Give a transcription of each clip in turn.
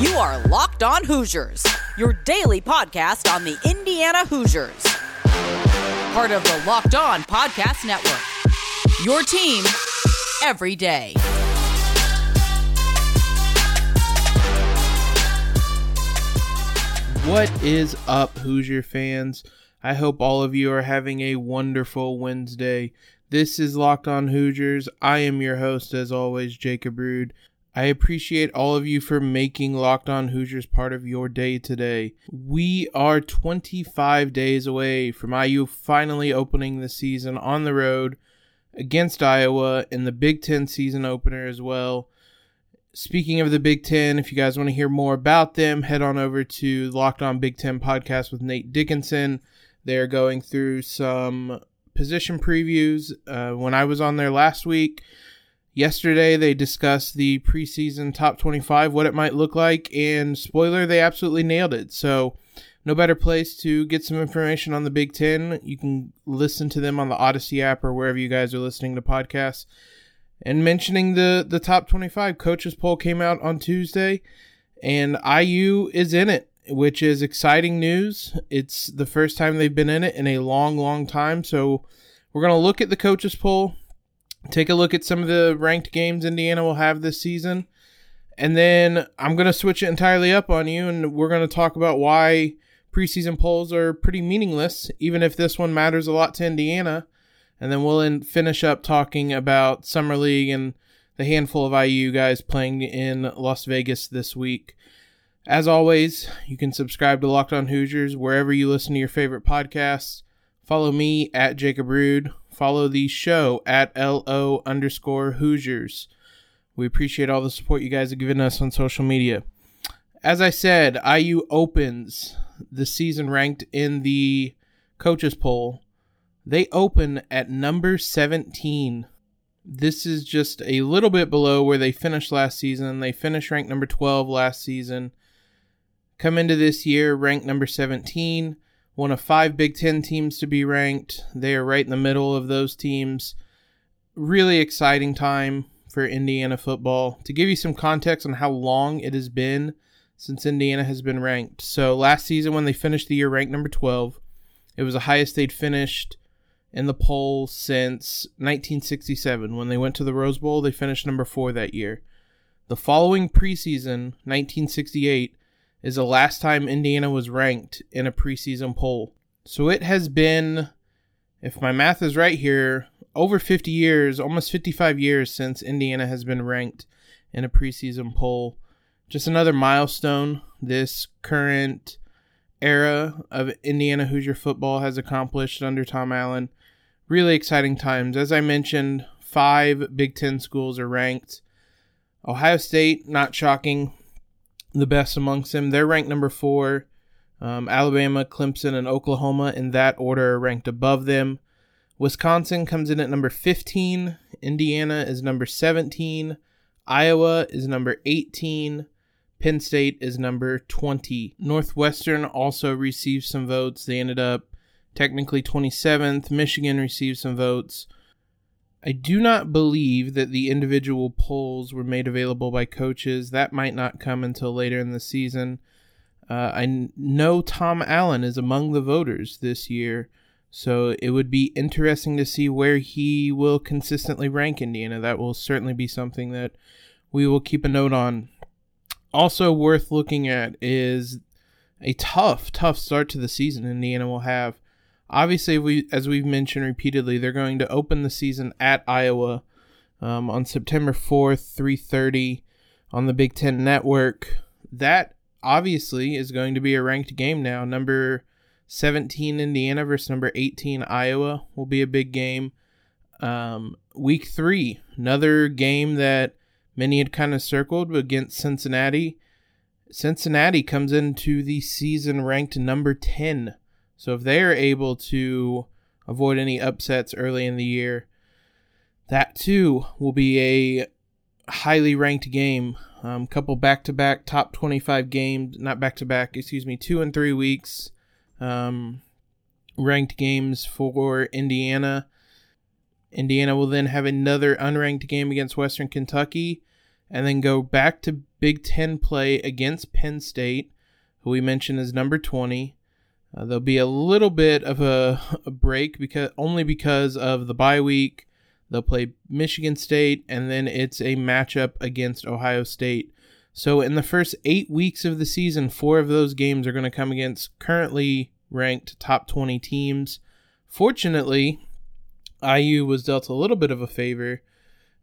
You are Locked On Hoosiers, your daily podcast on the Indiana Hoosiers. Part of the Locked On Podcast Network. Your team every day. What is up, Hoosier fans? I hope all of you are having a wonderful Wednesday. This is Locked On Hoosiers. I am your host, as always, Jacob Rude. I appreciate all of you for making Locked On Hoosiers part of your day today. We are 25 days away from IU finally opening the season on the road against Iowa in the Big Ten season opener as well. Speaking of the Big Ten, if you guys want to hear more about them, head on over to Locked On Big Ten podcast with Nate Dickinson. They're going through some position previews. Uh, when I was on there last week, Yesterday, they discussed the preseason top 25, what it might look like, and spoiler, they absolutely nailed it. So, no better place to get some information on the Big Ten. You can listen to them on the Odyssey app or wherever you guys are listening to podcasts. And mentioning the, the top 25, coaches poll came out on Tuesday, and IU is in it, which is exciting news. It's the first time they've been in it in a long, long time. So, we're going to look at the coaches poll take a look at some of the ranked games Indiana will have this season. And then I'm going to switch it entirely up on you, and we're going to talk about why preseason polls are pretty meaningless, even if this one matters a lot to Indiana. And then we'll finish up talking about Summer League and the handful of IU guys playing in Las Vegas this week. As always, you can subscribe to Locked On Hoosiers wherever you listen to your favorite podcasts. Follow me at Jacob Rude Follow the show at LO underscore Hoosiers. We appreciate all the support you guys have given us on social media. As I said, IU opens the season ranked in the coaches poll. They open at number 17. This is just a little bit below where they finished last season. They finished ranked number 12 last season. Come into this year ranked number 17 one of five Big Ten teams to be ranked. They are right in the middle of those teams. Really exciting time for Indiana football. To give you some context on how long it has been since Indiana has been ranked. So last season, when they finished the year ranked number 12, it was the highest they'd finished in the poll since 1967. When they went to the Rose Bowl, they finished number four that year. The following preseason, 1968, is the last time Indiana was ranked in a preseason poll. So it has been, if my math is right here, over 50 years, almost 55 years since Indiana has been ranked in a preseason poll. Just another milestone this current era of Indiana Hoosier football has accomplished under Tom Allen. Really exciting times. As I mentioned, five Big Ten schools are ranked. Ohio State, not shocking, the best amongst them. They're ranked number four. Um, Alabama, Clemson, and Oklahoma in that order are ranked above them. Wisconsin comes in at number 15. Indiana is number 17. Iowa is number 18. Penn State is number 20. Northwestern also received some votes. They ended up technically 27th. Michigan received some votes. I do not believe that the individual polls were made available by coaches. That might not come until later in the season. Uh, I know Tom Allen is among the voters this year, so it would be interesting to see where he will consistently rank Indiana. That will certainly be something that we will keep a note on. Also, worth looking at is a tough, tough start to the season Indiana will have. Obviously, we as we've mentioned repeatedly, they're going to open the season at Iowa um, on September fourth, three thirty, on the Big Ten Network. That obviously is going to be a ranked game now. Number seventeen Indiana versus number eighteen Iowa will be a big game. Um, week three, another game that many had kind of circled against Cincinnati. Cincinnati comes into the season ranked number 10. So if they are able to avoid any upsets early in the year, that too will be a highly ranked game. Um, couple back to back top 25 games, not back to back, excuse me, two and three weeks um, ranked games for Indiana. Indiana will then have another unranked game against Western Kentucky. and then go back to Big Ten play against Penn State, who we mentioned is number 20. Uh, there'll be a little bit of a, a, break because only because of the bye week. They'll play Michigan State, and then it's a matchup against Ohio State. So in the first eight weeks of the season, four of those games are going to come against currently ranked top 20 teams. Fortunately, IU was dealt a little bit of a favor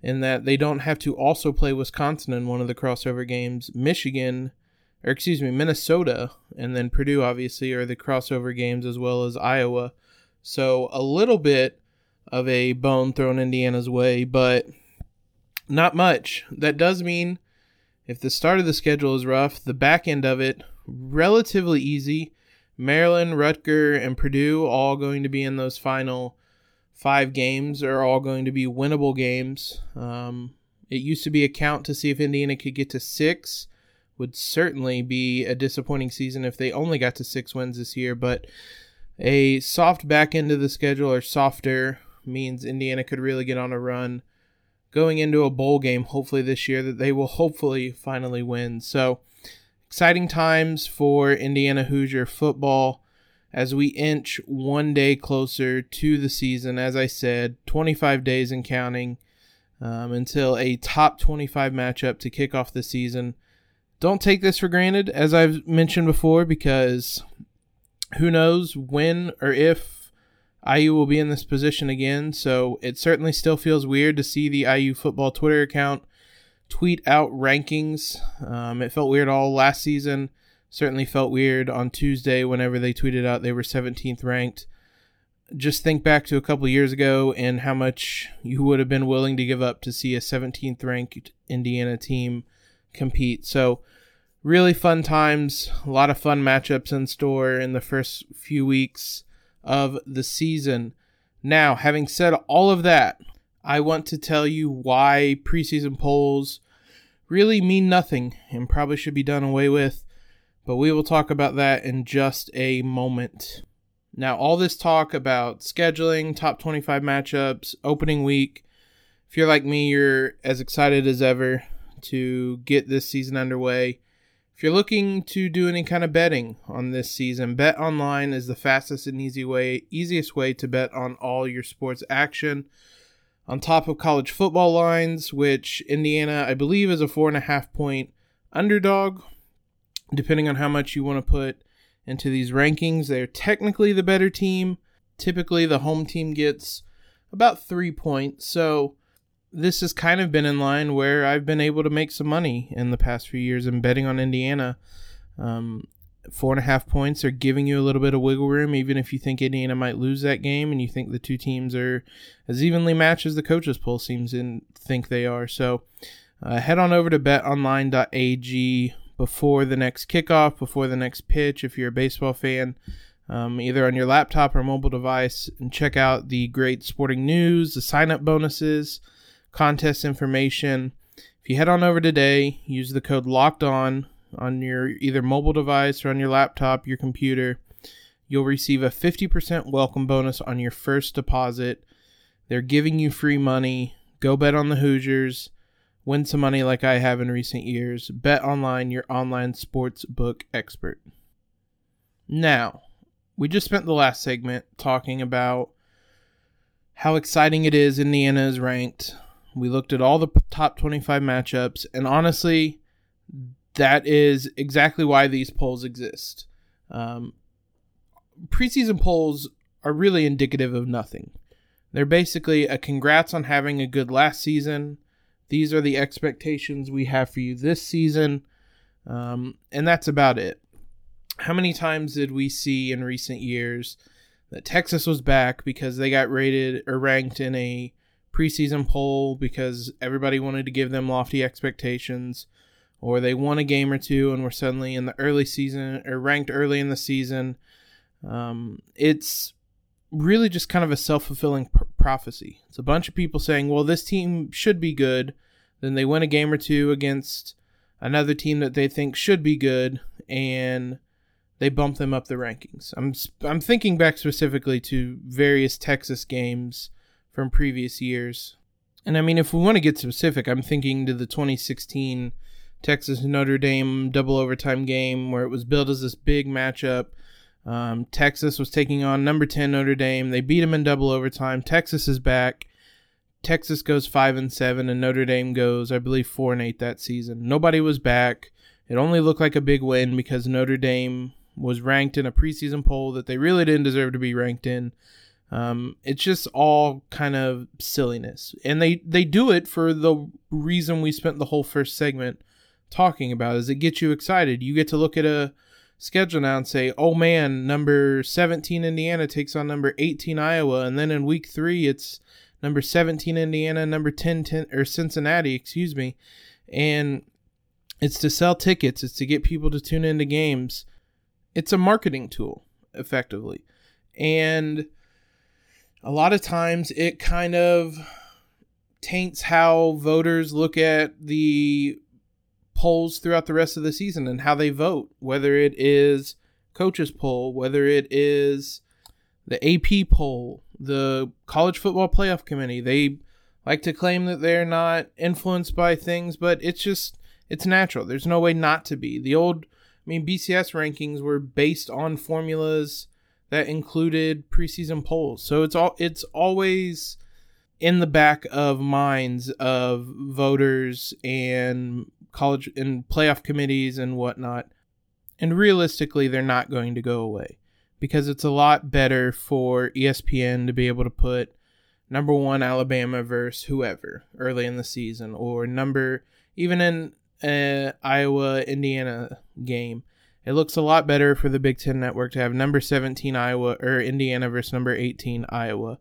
in that they don't have to also play Wisconsin in one of the crossover games. Michigan, or excuse me, Minnesota, and then Purdue obviously are the crossover games as well as Iowa. So a little bit of a bone thrown Indiana's way, but not much. That does mean if the start of the schedule is rough, the back end of it relatively easy. Maryland, Rutger, and Purdue all going to be in those final five games are all going to be winnable games. Um, it used to be a count to see if Indiana could get to six. Would certainly be a disappointing season if they only got to six wins this year, but a soft back end of the schedule or softer means Indiana could really get on a run going into a bowl game, hopefully this year, that they will hopefully finally win. So, exciting times for Indiana Hoosier football as we inch one day closer to the season. As I said, 25 days and counting um, until a top 25 matchup to kick off the season. Don't take this for granted, as I've mentioned before, because who knows when or if IU will be in this position again, so it certainly still feels weird to see the IU football Twitter account tweet out rankings. Um, it felt weird all last season. Certainly felt weird on Tuesday whenever they tweeted out they were 17th ranked. Just think back to a couple years ago and how much you would have been willing to give up to see a 17th ranked Indiana team compete. So, really fun times, a lot of fun matchups in store in the first few weeks of the season. Now, having said all of that, I want to tell you why preseason polls really mean nothing and probably should be done away with, but we will talk about that in just a moment. Now, all this talk about scheduling, top 25 matchups, opening week, if you're like me, you're as excited as ever to get this season underway. If you're looking to do any kind of betting on this season, Bet Online is the fastest and easy way, easiest way to bet on all your sports action. On top of college football lines, which Indiana, I believe, is a four and a half point underdog, depending on how much you want to put into these rankings. They're technically the better team. Typically, the home team gets about three points. So this has kind of been in line where I've been able to make some money in the past few years in betting on Indiana. Um, four and a half points are giving you a little bit of wiggle room, even if you think Indiana might lose that game and you think the two teams are as evenly matched as the coaches poll seems and think they are. So uh, head on over to betonline.ag before the next kickoff, before the next pitch, if you're a baseball fan. Um, either on your laptop or mobile device, and check out the great sporting news, the sign up bonuses, contest information. If you head on over today, use the code locked on on your either mobile device or on your laptop, your computer, you'll receive a 50% welcome bonus on your first deposit. They're giving you free money. Go bet on the Hoosiers. Win some money like I have in recent years. Bet online, your online sports book expert. Now, we just spent the last segment talking about how exciting it is Indiana is ranked we looked at all the top 25 matchups, and honestly, that is exactly why these polls exist. Um, preseason polls are really indicative of nothing. They're basically a congrats on having a good last season. These are the expectations we have for you this season. Um, and that's about it. How many times did we see in recent years that Texas was back because they got rated or ranked in a preseason poll because everybody wanted to give them lofty expectations, or they won a game or two and were suddenly in the early season or ranked early in the season. Um, it's really just kind of a self fulfilling pr- prophecy. It's a bunch of people saying, well, this team should be good. Then they win a game or two against another team that they think should be good, and they bump them up the rankings. I'm I'm thinking back specifically to various Texas games from previous years. And I mean, if we want to get specific, I'm thinking to the 2016 Texas Notre Dame double overtime game where it was billed as this big matchup. Um, Texas was taking on number 10 Notre Dame. They beat them in double overtime. Texas is back. Texas goes 5 and 7 and Notre Dame goes I believe 4 and 8 that season. Nobody was back. It only looked like a big win because Notre Dame was ranked in a preseason poll that they really didn't deserve to be ranked in. Um, it's just all kind of silliness, and they they do it for the reason we spent the whole first segment talking about is it gets you excited. You get to look at a schedule now and say, "Oh man, number 17 Indiana takes on number 18 Iowa," and then in week 3 it's number 17 Indiana, number 10, 10 or Cincinnati, excuse me. And it's to sell tickets, it's to get people to tune into games. It's a marketing tool effectively. And a lot of times it kind of taints how voters look at the polls throughout the rest of the season and how they vote, whether it is coaches poll, whether it is the AP poll, the college football playoff committee. They like to claim that they're not influenced by things, but it's just it's natural. There's no way not to be. The old I mean BCS rankings were based on formulas that included preseason polls. So it's all it's always in the back of minds of voters and college and playoff committees and whatnot. And realistically, they're not going to go away because it's a lot better for ESPN to be able to put number one Alabama versus whoever early in the season, or number even in uh, Iowa Indiana game. It looks a lot better for the Big Ten Network to have number 17 Iowa or Indiana versus number 18 Iowa.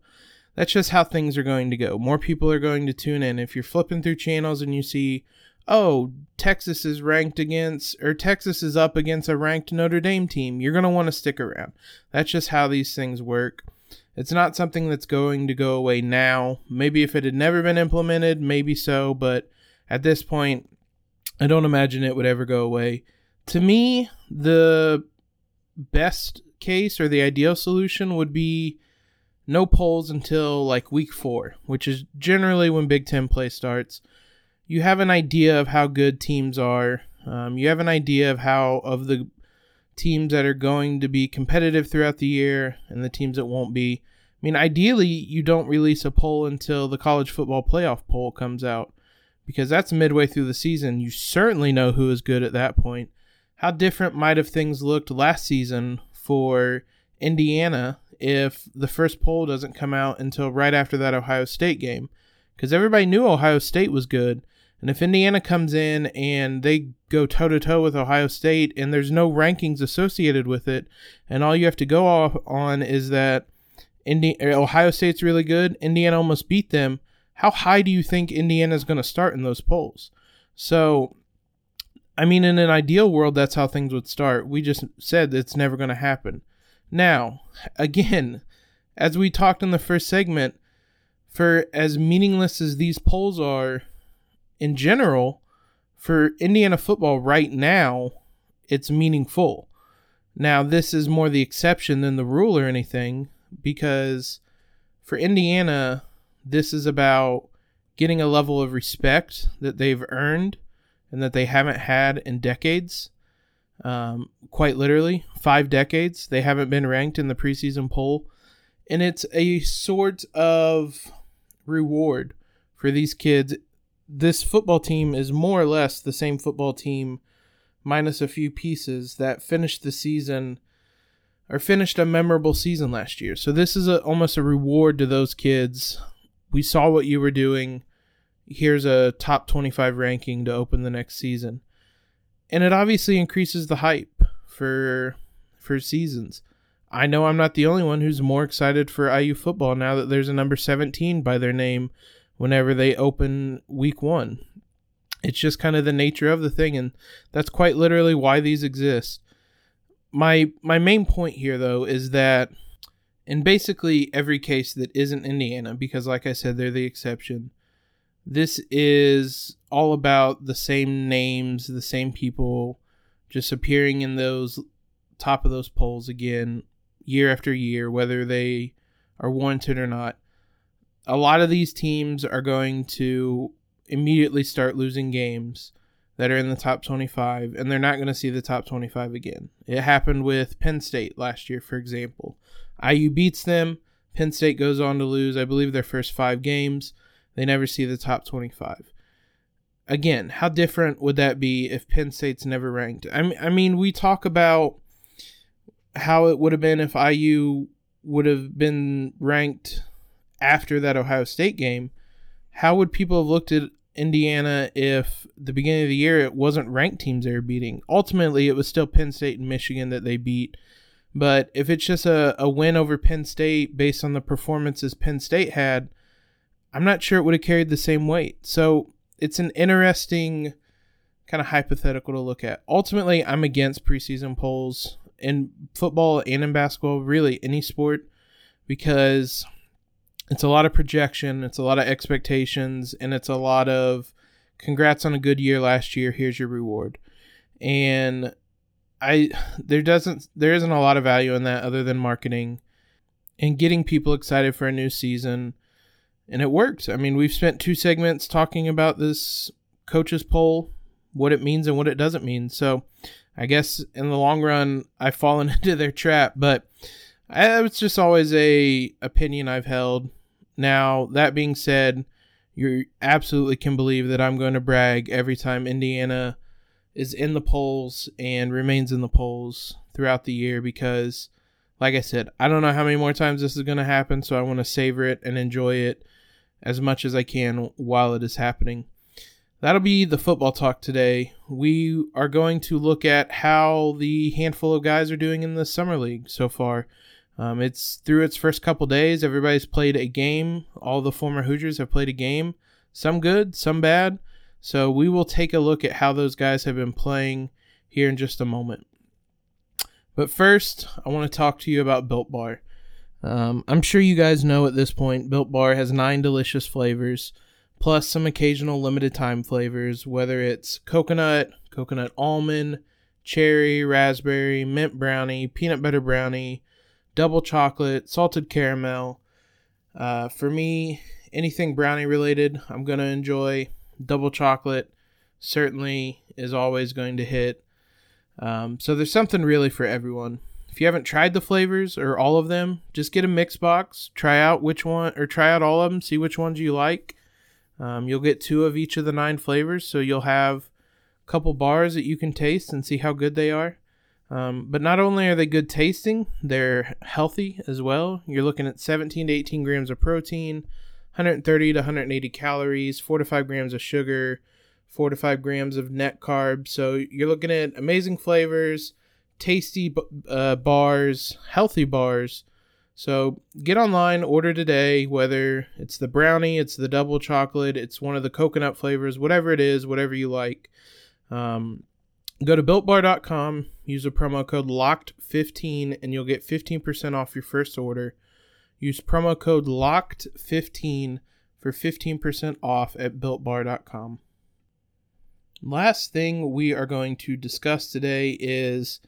That's just how things are going to go. More people are going to tune in. If you're flipping through channels and you see oh, Texas is ranked against, or Texas is up against a ranked Notre Dame team, you're going to want to stick around. That's just how these things work. It's not something that's going to go away now. Maybe if it had never been implemented, maybe so, but at this point, I don't imagine it would ever go away. To me, the best case or the ideal solution would be no polls until like week four, which is generally when Big Ten play starts you have an idea of how good teams are. Um, you have an idea of how of the teams that are going to be competitive throughout the year and the teams that won't be. I mean, ideally, you don't release a poll until the college football playoff poll comes out because that's midway through the season. You certainly know who is good at that point. How different might have things looked last season for Indiana if the first poll doesn't come out until right after that Ohio State game? Because everybody knew Ohio State was good, and if Indiana comes in and they go toe to toe with Ohio State and there's no rankings associated with it, and all you have to go off on is that Indi- er, Ohio State's really good, Indiana almost beat them, how high do you think Indiana's going to start in those polls? So, I mean, in an ideal world, that's how things would start. We just said it's never going to happen. Now, again, as we talked in the first segment, for as meaningless as these polls are, in general, for Indiana football right now, it's meaningful. Now, this is more the exception than the rule or anything because for Indiana, this is about getting a level of respect that they've earned and that they haven't had in decades. Um, quite literally, five decades. They haven't been ranked in the preseason poll. And it's a sort of reward for these kids this football team is more or less the same football team minus a few pieces that finished the season or finished a memorable season last year. So this is a, almost a reward to those kids. We saw what you were doing. Here's a top 25 ranking to open the next season. And it obviously increases the hype for for seasons. I know I'm not the only one who's more excited for IU football now that there's a number 17 by their name whenever they open week one. It's just kind of the nature of the thing, and that's quite literally why these exist. My my main point here though is that in basically every case that isn't Indiana, because like I said, they're the exception, this is all about the same names, the same people just appearing in those top of those polls again year after year, whether they are warranted or not a lot of these teams are going to immediately start losing games that are in the top 25, and they're not going to see the top 25 again. It happened with Penn State last year, for example. IU beats them. Penn State goes on to lose, I believe, their first five games. They never see the top 25. Again, how different would that be if Penn State's never ranked? I mean, I mean we talk about how it would have been if IU would have been ranked after that Ohio State game. How would people have looked at Indiana if the beginning of the year it wasn't ranked teams they were beating? Ultimately, it was still Penn State and Michigan that they beat. But if it's just a, a win over Penn State based on the performances Penn State had, I'm not sure it would have carried the same weight. So it's an interesting kind of hypothetical to look at. Ultimately, I'm against preseason polls in football and in basketball, really any sport, because it's a lot of projection, it's a lot of expectations, and it's a lot of congrats on a good year last year, here's your reward. And I there doesn't there isn't a lot of value in that other than marketing and getting people excited for a new season. And it worked. I mean, we've spent two segments talking about this coaches poll, what it means and what it doesn't mean. So, I guess in the long run, I've fallen into their trap, but it's just always a opinion I've held. Now, that being said, you absolutely can believe that I'm going to brag every time Indiana is in the polls and remains in the polls throughout the year because, like I said, I don't know how many more times this is going to happen, so I want to savor it and enjoy it as much as I can while it is happening. That'll be the football talk today. We are going to look at how the handful of guys are doing in the summer league so far. Um, it's through its first couple days. Everybody's played a game. All the former Hoosiers have played a game. Some good, some bad. So we will take a look at how those guys have been playing here in just a moment. But first, I want to talk to you about Built Bar. Um, I'm sure you guys know at this point, Built Bar has nine delicious flavors, plus some occasional limited time flavors, whether it's coconut, coconut almond, cherry, raspberry, mint brownie, peanut butter brownie, double chocolate, salted caramel. Uh, for me, anything brownie related, I'm going to enjoy double chocolate certainly is always going to hit. Um, so there's something really for everyone. If you haven't tried the flavors or all of them, just get a mix box, try out which one, or try out all of them, see which ones you like. Um, you'll get two of each of the nine flavors, so you'll have a couple bars that you can taste and see how good they are. Um, but not only are they good tasting, they're healthy as well. You're looking at 17 to 18 grams of protein, 130 to 180 calories, 4 to 5 grams of sugar, 4 to 5 grams of net carbs. So you're looking at amazing flavors, tasty uh, bars, healthy bars. So get online, order today, whether it's the brownie, it's the double chocolate, it's one of the coconut flavors, whatever it is, whatever you like. Um, go to builtbar.com, use the promo code LOCKED15, and you'll get 15% off your first order. Use promo code LOCKED15 for 15% off at builtbar.com. Last thing we are going to discuss today is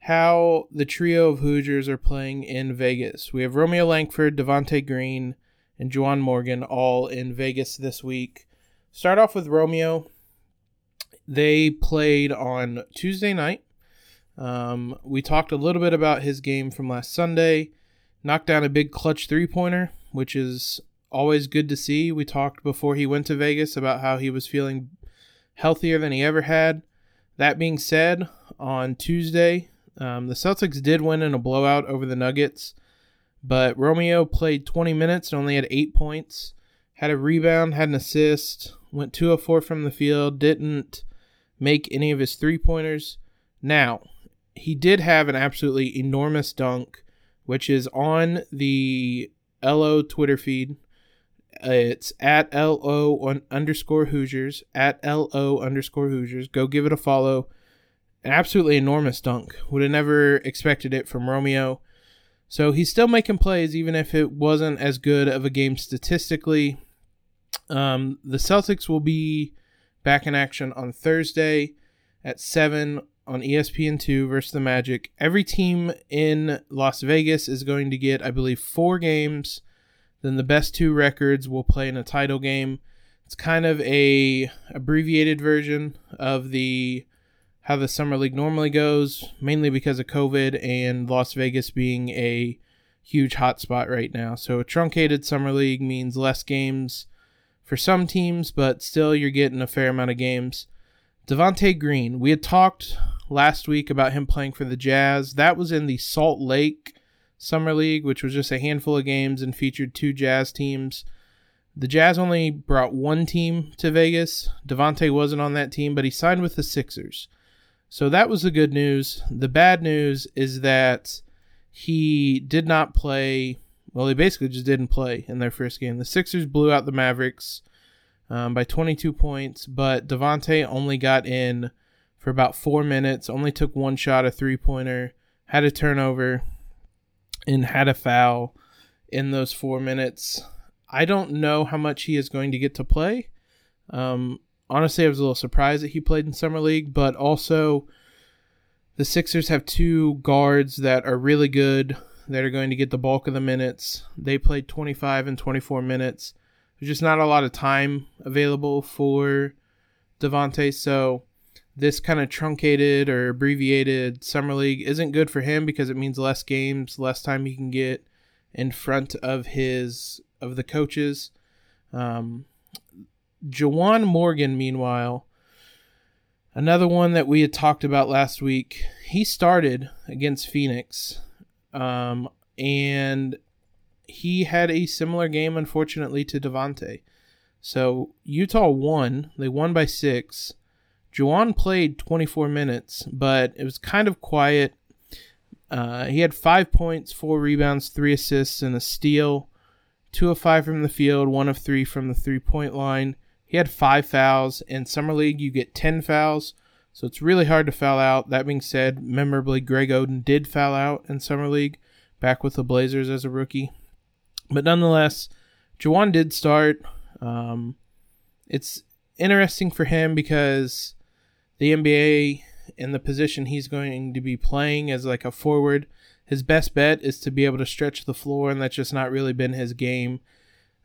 how the trio of Hoosiers are playing in Vegas. We have Romeo Langford, Devonte Green, and Juwan Morgan all in Vegas this week. Start off with Romeo. They played on Tuesday night. Um, we talked a little bit about his game from last Sunday knocked down a big clutch three pointer, which is always good to see. We talked before he went to Vegas about how he was feeling healthier than he ever had. That being said, on Tuesday, um, the Celtics did win in a blowout over the Nuggets, but Romeo played 20 minutes and only had eight points. Had a rebound, had an assist, went 2 of 4 from the field, didn't make any of his three pointers. Now, he did have an absolutely enormous dunk which is on the LO Twitter feed. It's at LO underscore Hoosiers, at LO underscore Hoosiers. Go give it a follow. An absolutely enormous dunk. Would have never expected it from Romeo. So he's still making plays, even if it wasn't as good of a game statistically. Um, the Celtics will be back in action on Thursday at 7 on ESPN2 versus the Magic. Every team in Las Vegas is going to get, I believe, four games Then the best two records will play in a title game. It's kind of a abbreviated version of the how the summer league normally goes, mainly because of COVID and Las Vegas being a huge hotspot right now. So a truncated summer league means less games for some teams, but still you're getting a fair amount of games. Devonte Green, we had talked last week about him playing for the Jazz. That was in the Salt Lake Summer League, which was just a handful of games and featured two Jazz teams. The Jazz only brought one team to Vegas. Devonte wasn't on that team, but he signed with the Sixers. So that was the good news. The bad news is that he did not play. Well, he basically just didn't play in their first game. The Sixers blew out the Mavericks um, by 22 points, but Devonte only got in for about four minutes. Only took one shot, a three pointer, had a turnover, and had a foul in those four minutes. I don't know how much he is going to get to play. Um, honestly, I was a little surprised that he played in summer league, but also the Sixers have two guards that are really good that are going to get the bulk of the minutes. They played 25 and 24 minutes. There's just not a lot of time available for Devonte, so this kind of truncated or abbreviated summer league isn't good for him because it means less games, less time he can get in front of his of the coaches. Um, Juwan Morgan, meanwhile, another one that we had talked about last week, he started against Phoenix, um, and he had a similar game, unfortunately, to Devonte. So Utah won. They won by six. Juwan played 24 minutes, but it was kind of quiet. Uh, he had five points, four rebounds, three assists, and a steal. Two of five from the field, one of three from the three point line. He had five fouls. In Summer League, you get 10 fouls, so it's really hard to foul out. That being said, memorably, Greg Oden did foul out in Summer League, back with the Blazers as a rookie. But nonetheless, Juwan did start. Um, it's interesting for him because the NBA in the position he's going to be playing as like a forward, his best bet is to be able to stretch the floor, and that's just not really been his game.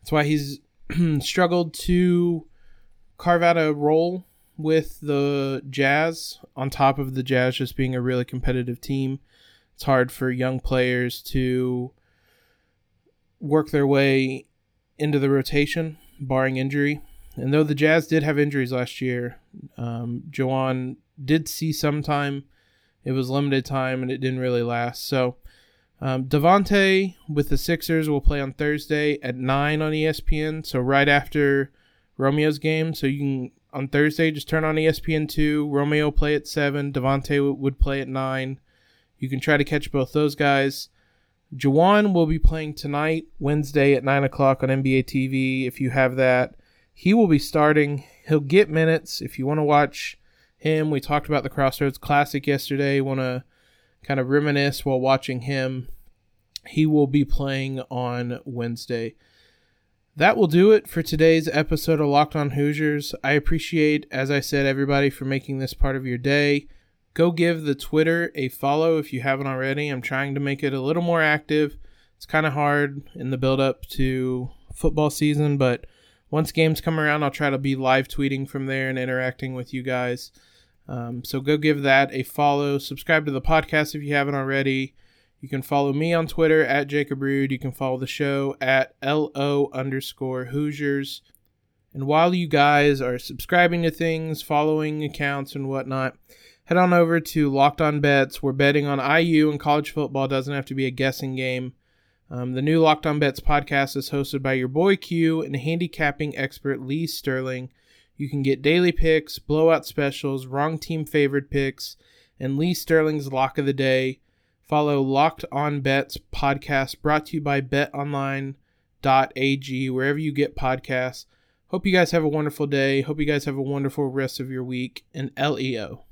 That's why he's struggled to carve out a role with the Jazz on top of the Jazz just being a really competitive team. It's hard for young players to work their way into the rotation, barring injury. And though the Jazz did have injuries last year, um, did see some time. It was limited time and it didn't really last. So um, Devonte with the Sixers will play on Thursday at 9 on ESPN. So right after Romeo's game. So you can on Thursday just turn on ESPN two. Romeo play at seven. Devonte would play at nine. You can try to catch both those guys. Juwan will be playing tonight, Wednesday at nine o'clock on NBA TV. If you have that, he will be starting. He'll get minutes if you want to watch him. We talked about the Crossroads Classic yesterday. Want to kind of reminisce while watching him. He will be playing on Wednesday. That will do it for today's episode of Locked On Hoosiers. I appreciate, as I said, everybody for making this part of your day. Go give the Twitter a follow if you haven't already. I'm trying to make it a little more active. It's kind of hard in the build up to football season, but once games come around, I'll try to be live tweeting from there and interacting with you guys. Um, so go give that a follow. Subscribe to the podcast if you haven't already. You can follow me on Twitter at Jacob Rude. You can follow the show at LO underscore Hoosiers. And while you guys are subscribing to things, following accounts and whatnot, head on over to Locked On Bets. We're betting on IU and college football doesn't have to be a guessing game. Um, the new Locked On Bets podcast is hosted by your boy Q and handicapping expert Lee Sterling. You can get daily picks, blowout specials, wrong team favored picks, and Lee Sterling's lock of the day. Follow Locked On Bets podcast brought to you by betonline.ag, wherever you get podcasts. Hope you guys have a wonderful day. Hope you guys have a wonderful rest of your week. And LEO.